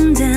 and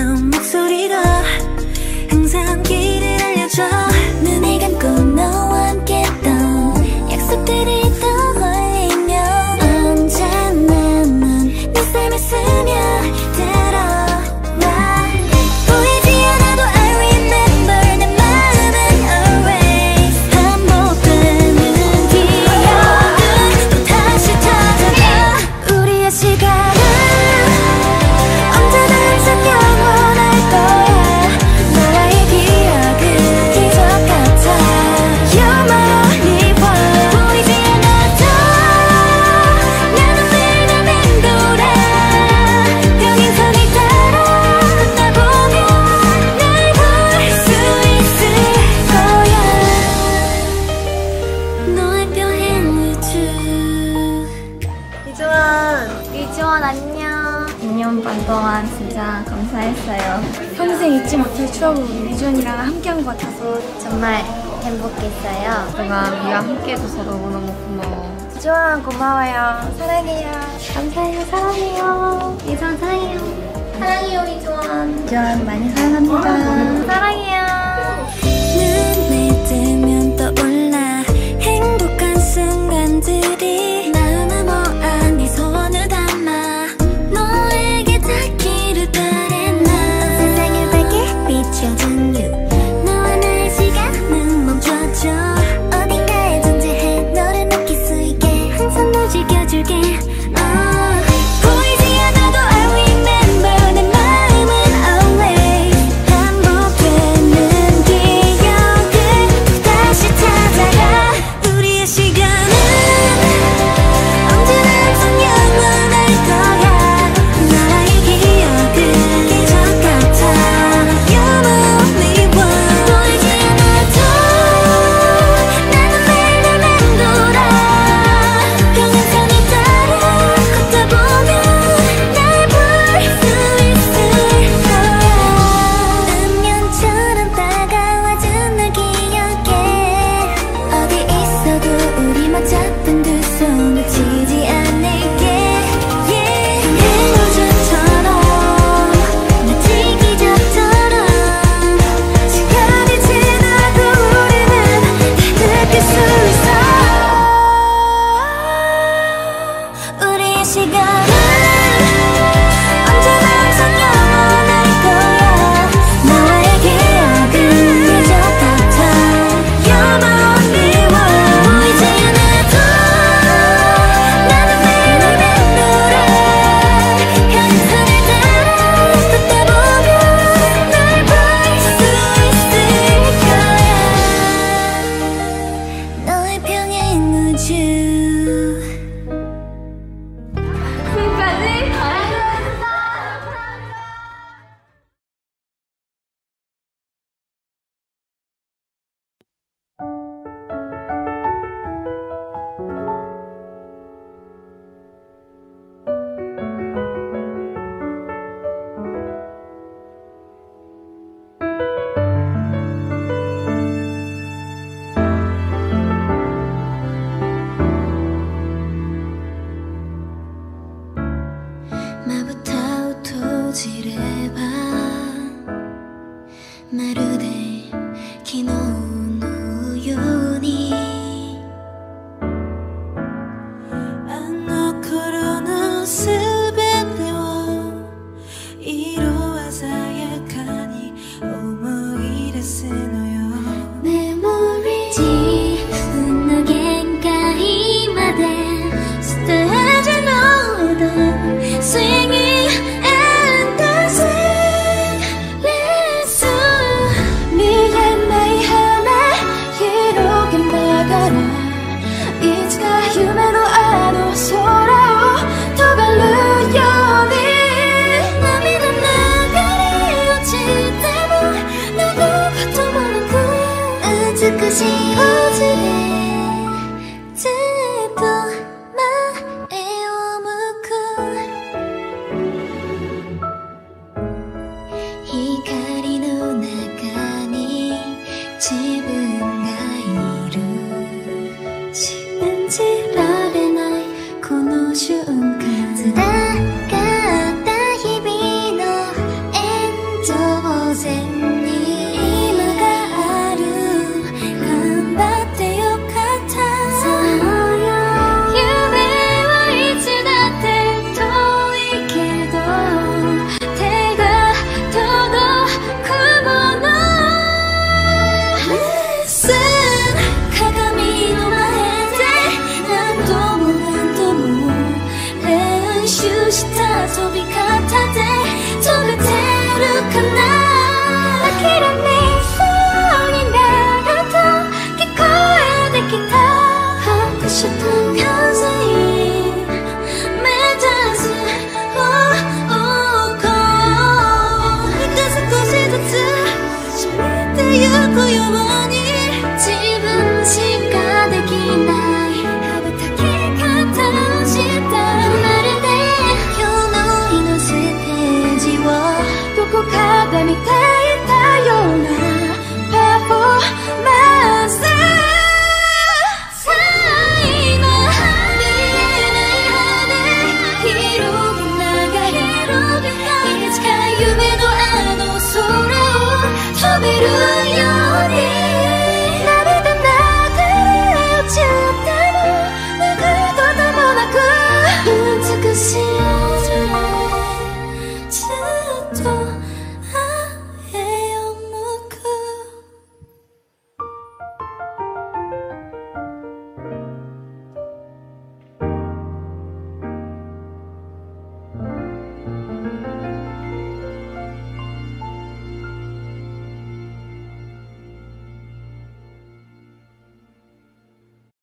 지원 안녕. 2년 반 동안 진짜 감사했어요. 평생 잊지 못할 추억을 유준이랑 함께한 것 같아서 정말 행복했어요. 그동안 미와 함께해줘서 너무너무 고마워. 지원 고마워요. 사랑해요. 감사해요. 사랑해요. 이선 사랑해요. 사랑해요 이지원. 이지원 많이 사랑합니다. 사랑해요. decir ずっと前を向く。光の中に自分